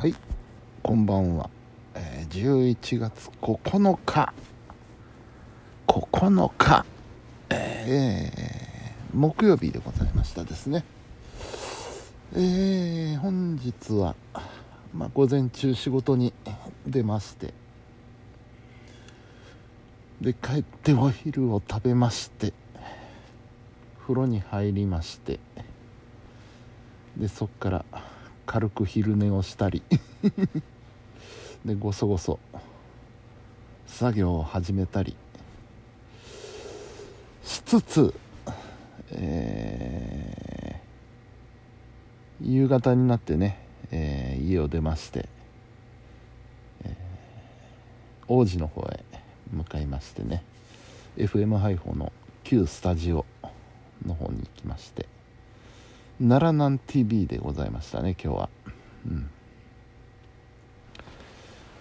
はい。こんばんは、えー、11月9日9日えー、木曜日でございましたですね。えー、本日は、まあ、午前中仕事に出まして。で帰ってお昼を食べまして。風呂に入りまして。でそっから軽く昼寝をしたり。でごそごそ。作業を始めたり。しつつ、えー、夕方になってね、えー、家を出まして、えー、王子の方へ向かいましてね。FM 配報の旧スタジオの方に行きまして。奈良南 TV でございましたね今日は。うん。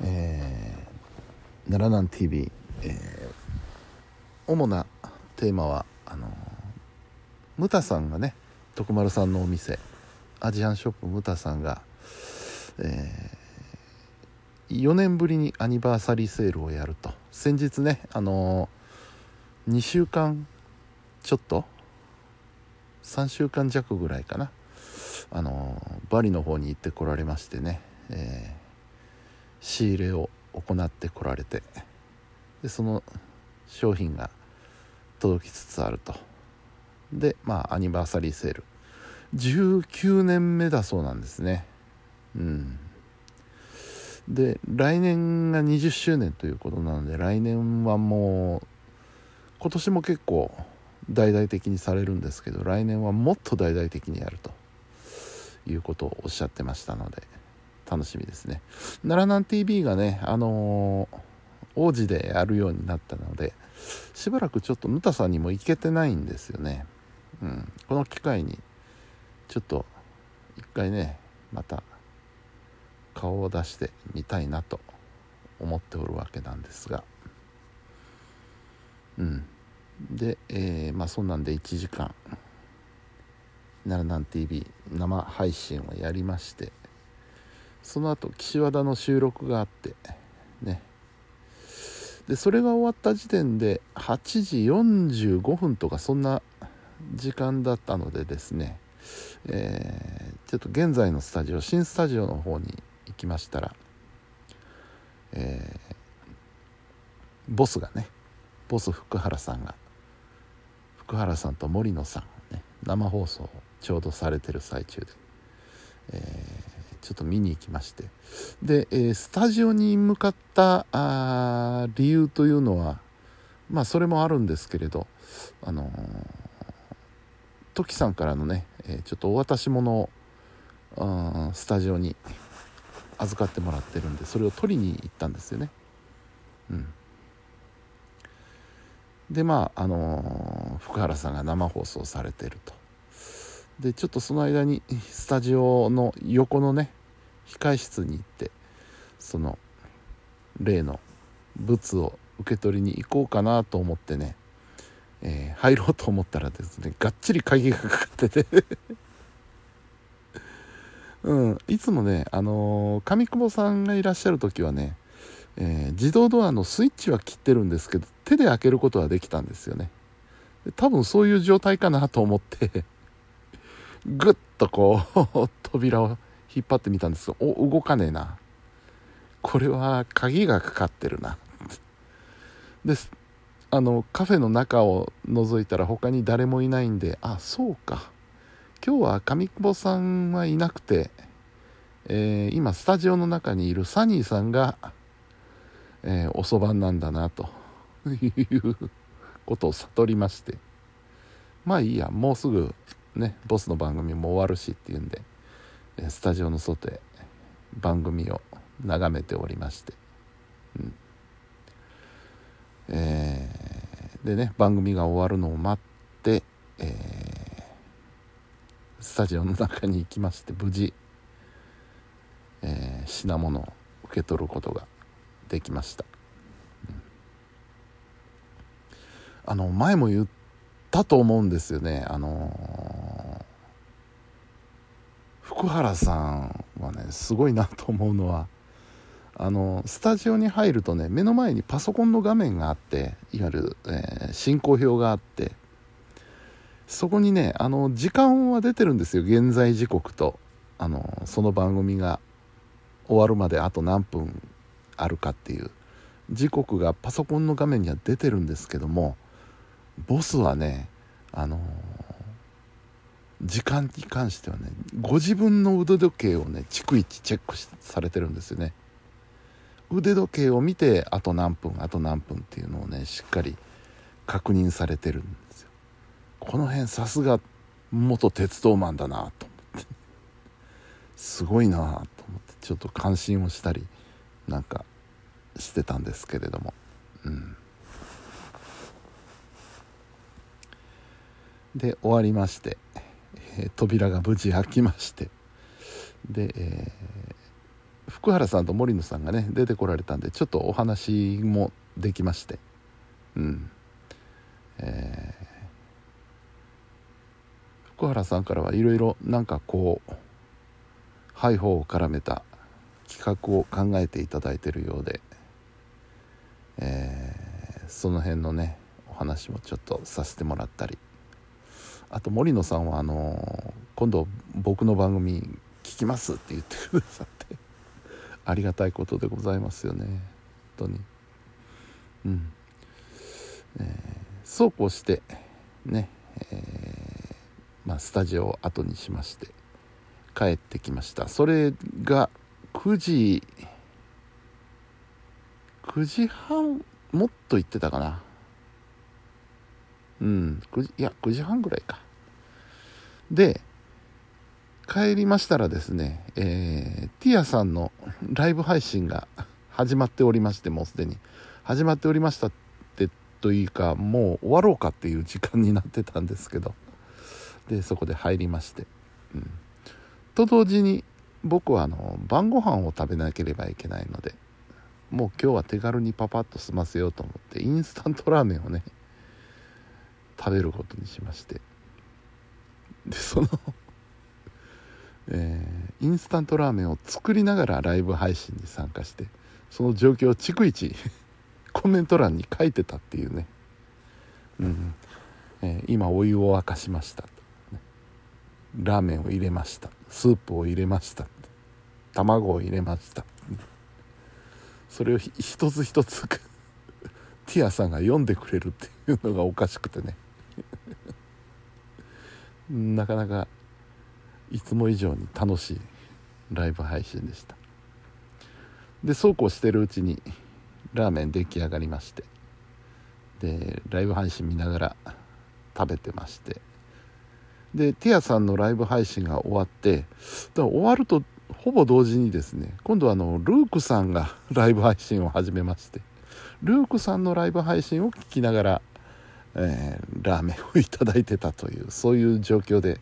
えー、奈良南 TV、えー、主なテーマはあのムタさんがね徳丸さんのお店アジアンショップムタさんが、えー、4年ぶりにアニバーサリーセールをやると。先日ねあの2週間ちょっと3週間弱ぐらいかな。あのバリの方に行ってこられましてね、えー、仕入れを行ってこられて。でその商品が届きつつあると。でまあアニバーサリーセール。19年目だそうなんですね。うん。で来年が20周年ということなので来年はもう今年も結構大々的にされるんですけど来年はもっと大々的にやると。いうことをおっしゃってましたので楽しみですね。奈良南 TV がねあのー、王子でやるようになったのでしばらくちょっとヌタさんにも行けてないんですよね、うん、この機会にちょっと一回ねまた顔を出してみたいなと思っておるわけなんですが。うん。で、えー、まあそんなんで1時間奈良南 TV 生配信をやりましてその後岸和田の収録があってね。でそれが終わった時点で8時45分とかそんな時間だったのでですね、えー、ちょっと現在のスタジオ新スタジオの方に行きましたら、えー、ボスがねボス福原さんが福原さんと森野さん、ね、生放送ちょうどされてる最中で、えー、ちょっと見に行きまして。で、えー、スタジオに向かったあ理由というのはまあそれもあるんですけれどあのー、トキさんからのね、えちょっとお渡し物をスタジオに預かってもらってるんでそれを取りに行ったんですよね。うん。でまああの、福原さんが生放送されてると。でちょっとその間にスタジオの横のね控室に行ってその例の物を受け取りに行こうかなと思ってね、えー、入ろうと思ったらですねがっちり鍵がかかってて。うんいつもねあのー、上久保さんがいらっしゃる時はねえー、自動ドアのスイッチは切ってるんですけど手で開けることはできたんですよね。多分そういう状態かなと思って ぐっとこう 扉を引っ張ってみたんですお動かねえな。これは鍵がかかってるな。ですあのカフェの中を覗いたら他に誰もいないんであそうか。今日は上久保さんはいなくて、えー、今スタジオの中にいるサニーさんがえー、遅番なんだなと。いうことを悟りまして。まあいいやもうすぐねボスの番組も終わるしっていうんでスタジオの外へ番組を眺めておりまして、うん。えー、でね番組が終わるのを待って、えー、スタジオの中に行きまして無事、えー、品物を受け取ることができました、うん、あの前も言ったと思うんですよね。あのー、福原さんはねすごいなと思うのはあのスタジオに入るとね目の前にパソコンの画面があっていわゆる、えー、進行表があってそこにねあの時間は出てるんですよ。現在時刻とあのその番組が終わるまであと何分あるかっていう。時刻がパソコンの画面には出てるんですけどもボスはねあの時間に関してはねご自分の腕時計をね逐一チェックされてるんですよね。腕時計を見てあと何分あと何分っていうのをねしっかり確認されてるんですよ。この辺さすが元鉄道マンだなと思って。すごいなと思ってちょっと感心をしたりなんかしてたんですけれども。うん。で終わりまして、えー、扉が無事開きまして。で、えー福原さんと森野さんがね出てこられたんでちょっとお話もできまして。うん。えー、福原さんからはいろいろなんかこうハイホーを絡めた企画を考えていただいてるようで、えー、その辺のねお話もちょっとさせてもらったり。あと森野さんはあの今度僕の番組聞きますって言ってくださって ありがたいことでございますよね本当に。うん。えー、そうこうしてね、えー、まあ、スタジオを後にしまして帰ってきました。それが9時9時半もっと行ってたかな。うん9時いや9時半ぐらいか。で帰りましたらですね、えー、ティアさんのライブ配信が始まっておりましてもうすでに。始まっておりましたってというかもう終わろうかっていう時間になってたんですけど。でそこで入りまして、うん、と同時に僕はあの晩ご飯を食べなければいけないのでもう今日は手軽にパパッと済ませようと思ってインスタントラーメンをね食べることにしまして。でそのえー、インスタントラーメンを作りながらライブ配信に参加してその状況を逐一コメント欄に書いてたっていうね、うん。えー、今お湯を沸かしました。ラーメンを入れました。スープを入れました。卵を入れました。それを一つ一つティアさんが読んでくれるっていうのがおかしくてね。なかなかいつも以上に楽しいライブ配信でした。でそうこうしてるうちにラーメン出来上がりまして。でライブ配信見ながら食べてまして。でティアさんのライブ配信が終わってだ終わるとほぼ同時にですね今度はあのルークさんが ライブ配信を始めましてルークさんのライブ配信を聞きながら、えー、ラーメンをいただいてたというそういう状況で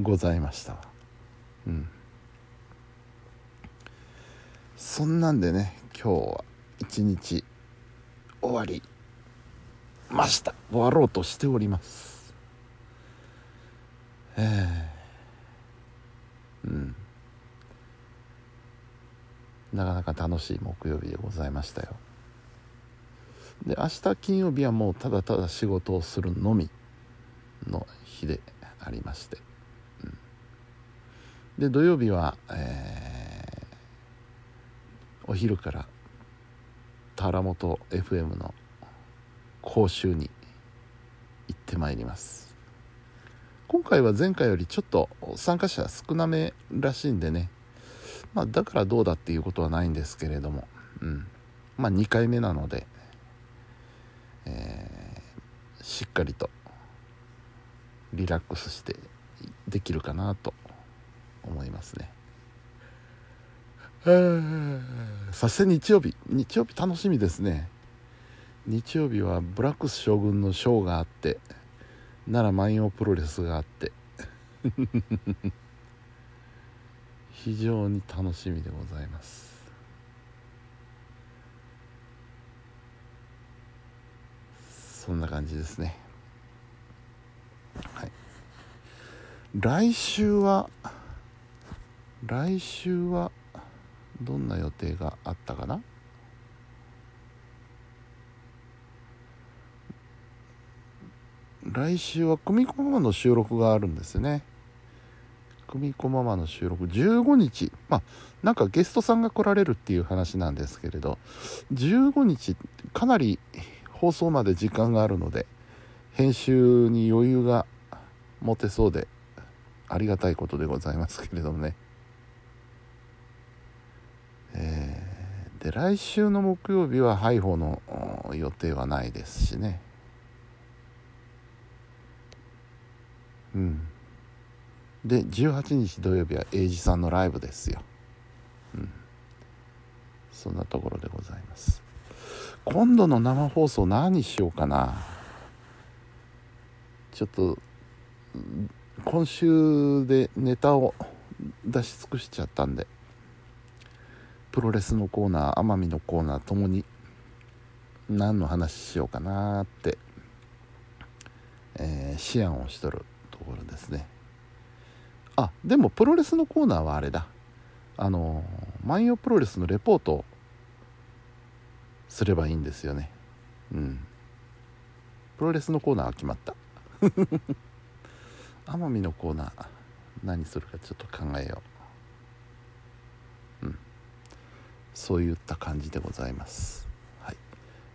ございました。うん。そんなんでね今日は一日終わりました。終わろうとしております、うん。なかなか楽しい木曜日でございましたよ。で明日金曜日はもうただただ仕事をするのみの日でありまして。うん。で土曜日は、えー、お昼から田原本 FM の講習に行ってまいります。今回は前回よりちょっと参加者少なめらしいんでね。まあだからどうだっていうことはないんですけれども。うん。まあ2回目なので、えー、しっかりとリラックスしてできるかなと思いますね。そして日曜日。日曜日楽しみですね。日曜日はブラックス将軍のショーがあって奈良万葉プロレスがあって。非常に楽しみでございます。そんな感じですね。はい。来週は来週はどんな予定があったかな？来週は組子ママの収録があるんですね。組子ママの収録。15日。まあなんかゲストさんが来られるっていう話なんですけれど。15日かなり放送まで時間があるので編集に余裕が持てそうでありがたいことでございますけれどもね。えー、で来週の木曜日はハイホの予定はないですしね。うん。で18日土曜日は英二さんのライブですよ。うん。そんなところでございます。今度の生放送何しようかな。ちょっと今週でネタを出し尽くしちゃったんで。プロレスのコーナー奄美のコーナーともに何の話しようかなって、えー、思案をしとる。ころですね。あでもプロレスのコーナーはあれだ。あの万葉プロレスのレポートすればいいんですよね。うん。プロレスのコーナーは決まった。奄美のコーナー何するかちょっと考えよう。うん。そういった感じでございます。はい、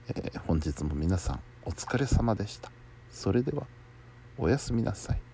えー、本日も皆さんお疲れ様でした。それではおやすみなさい。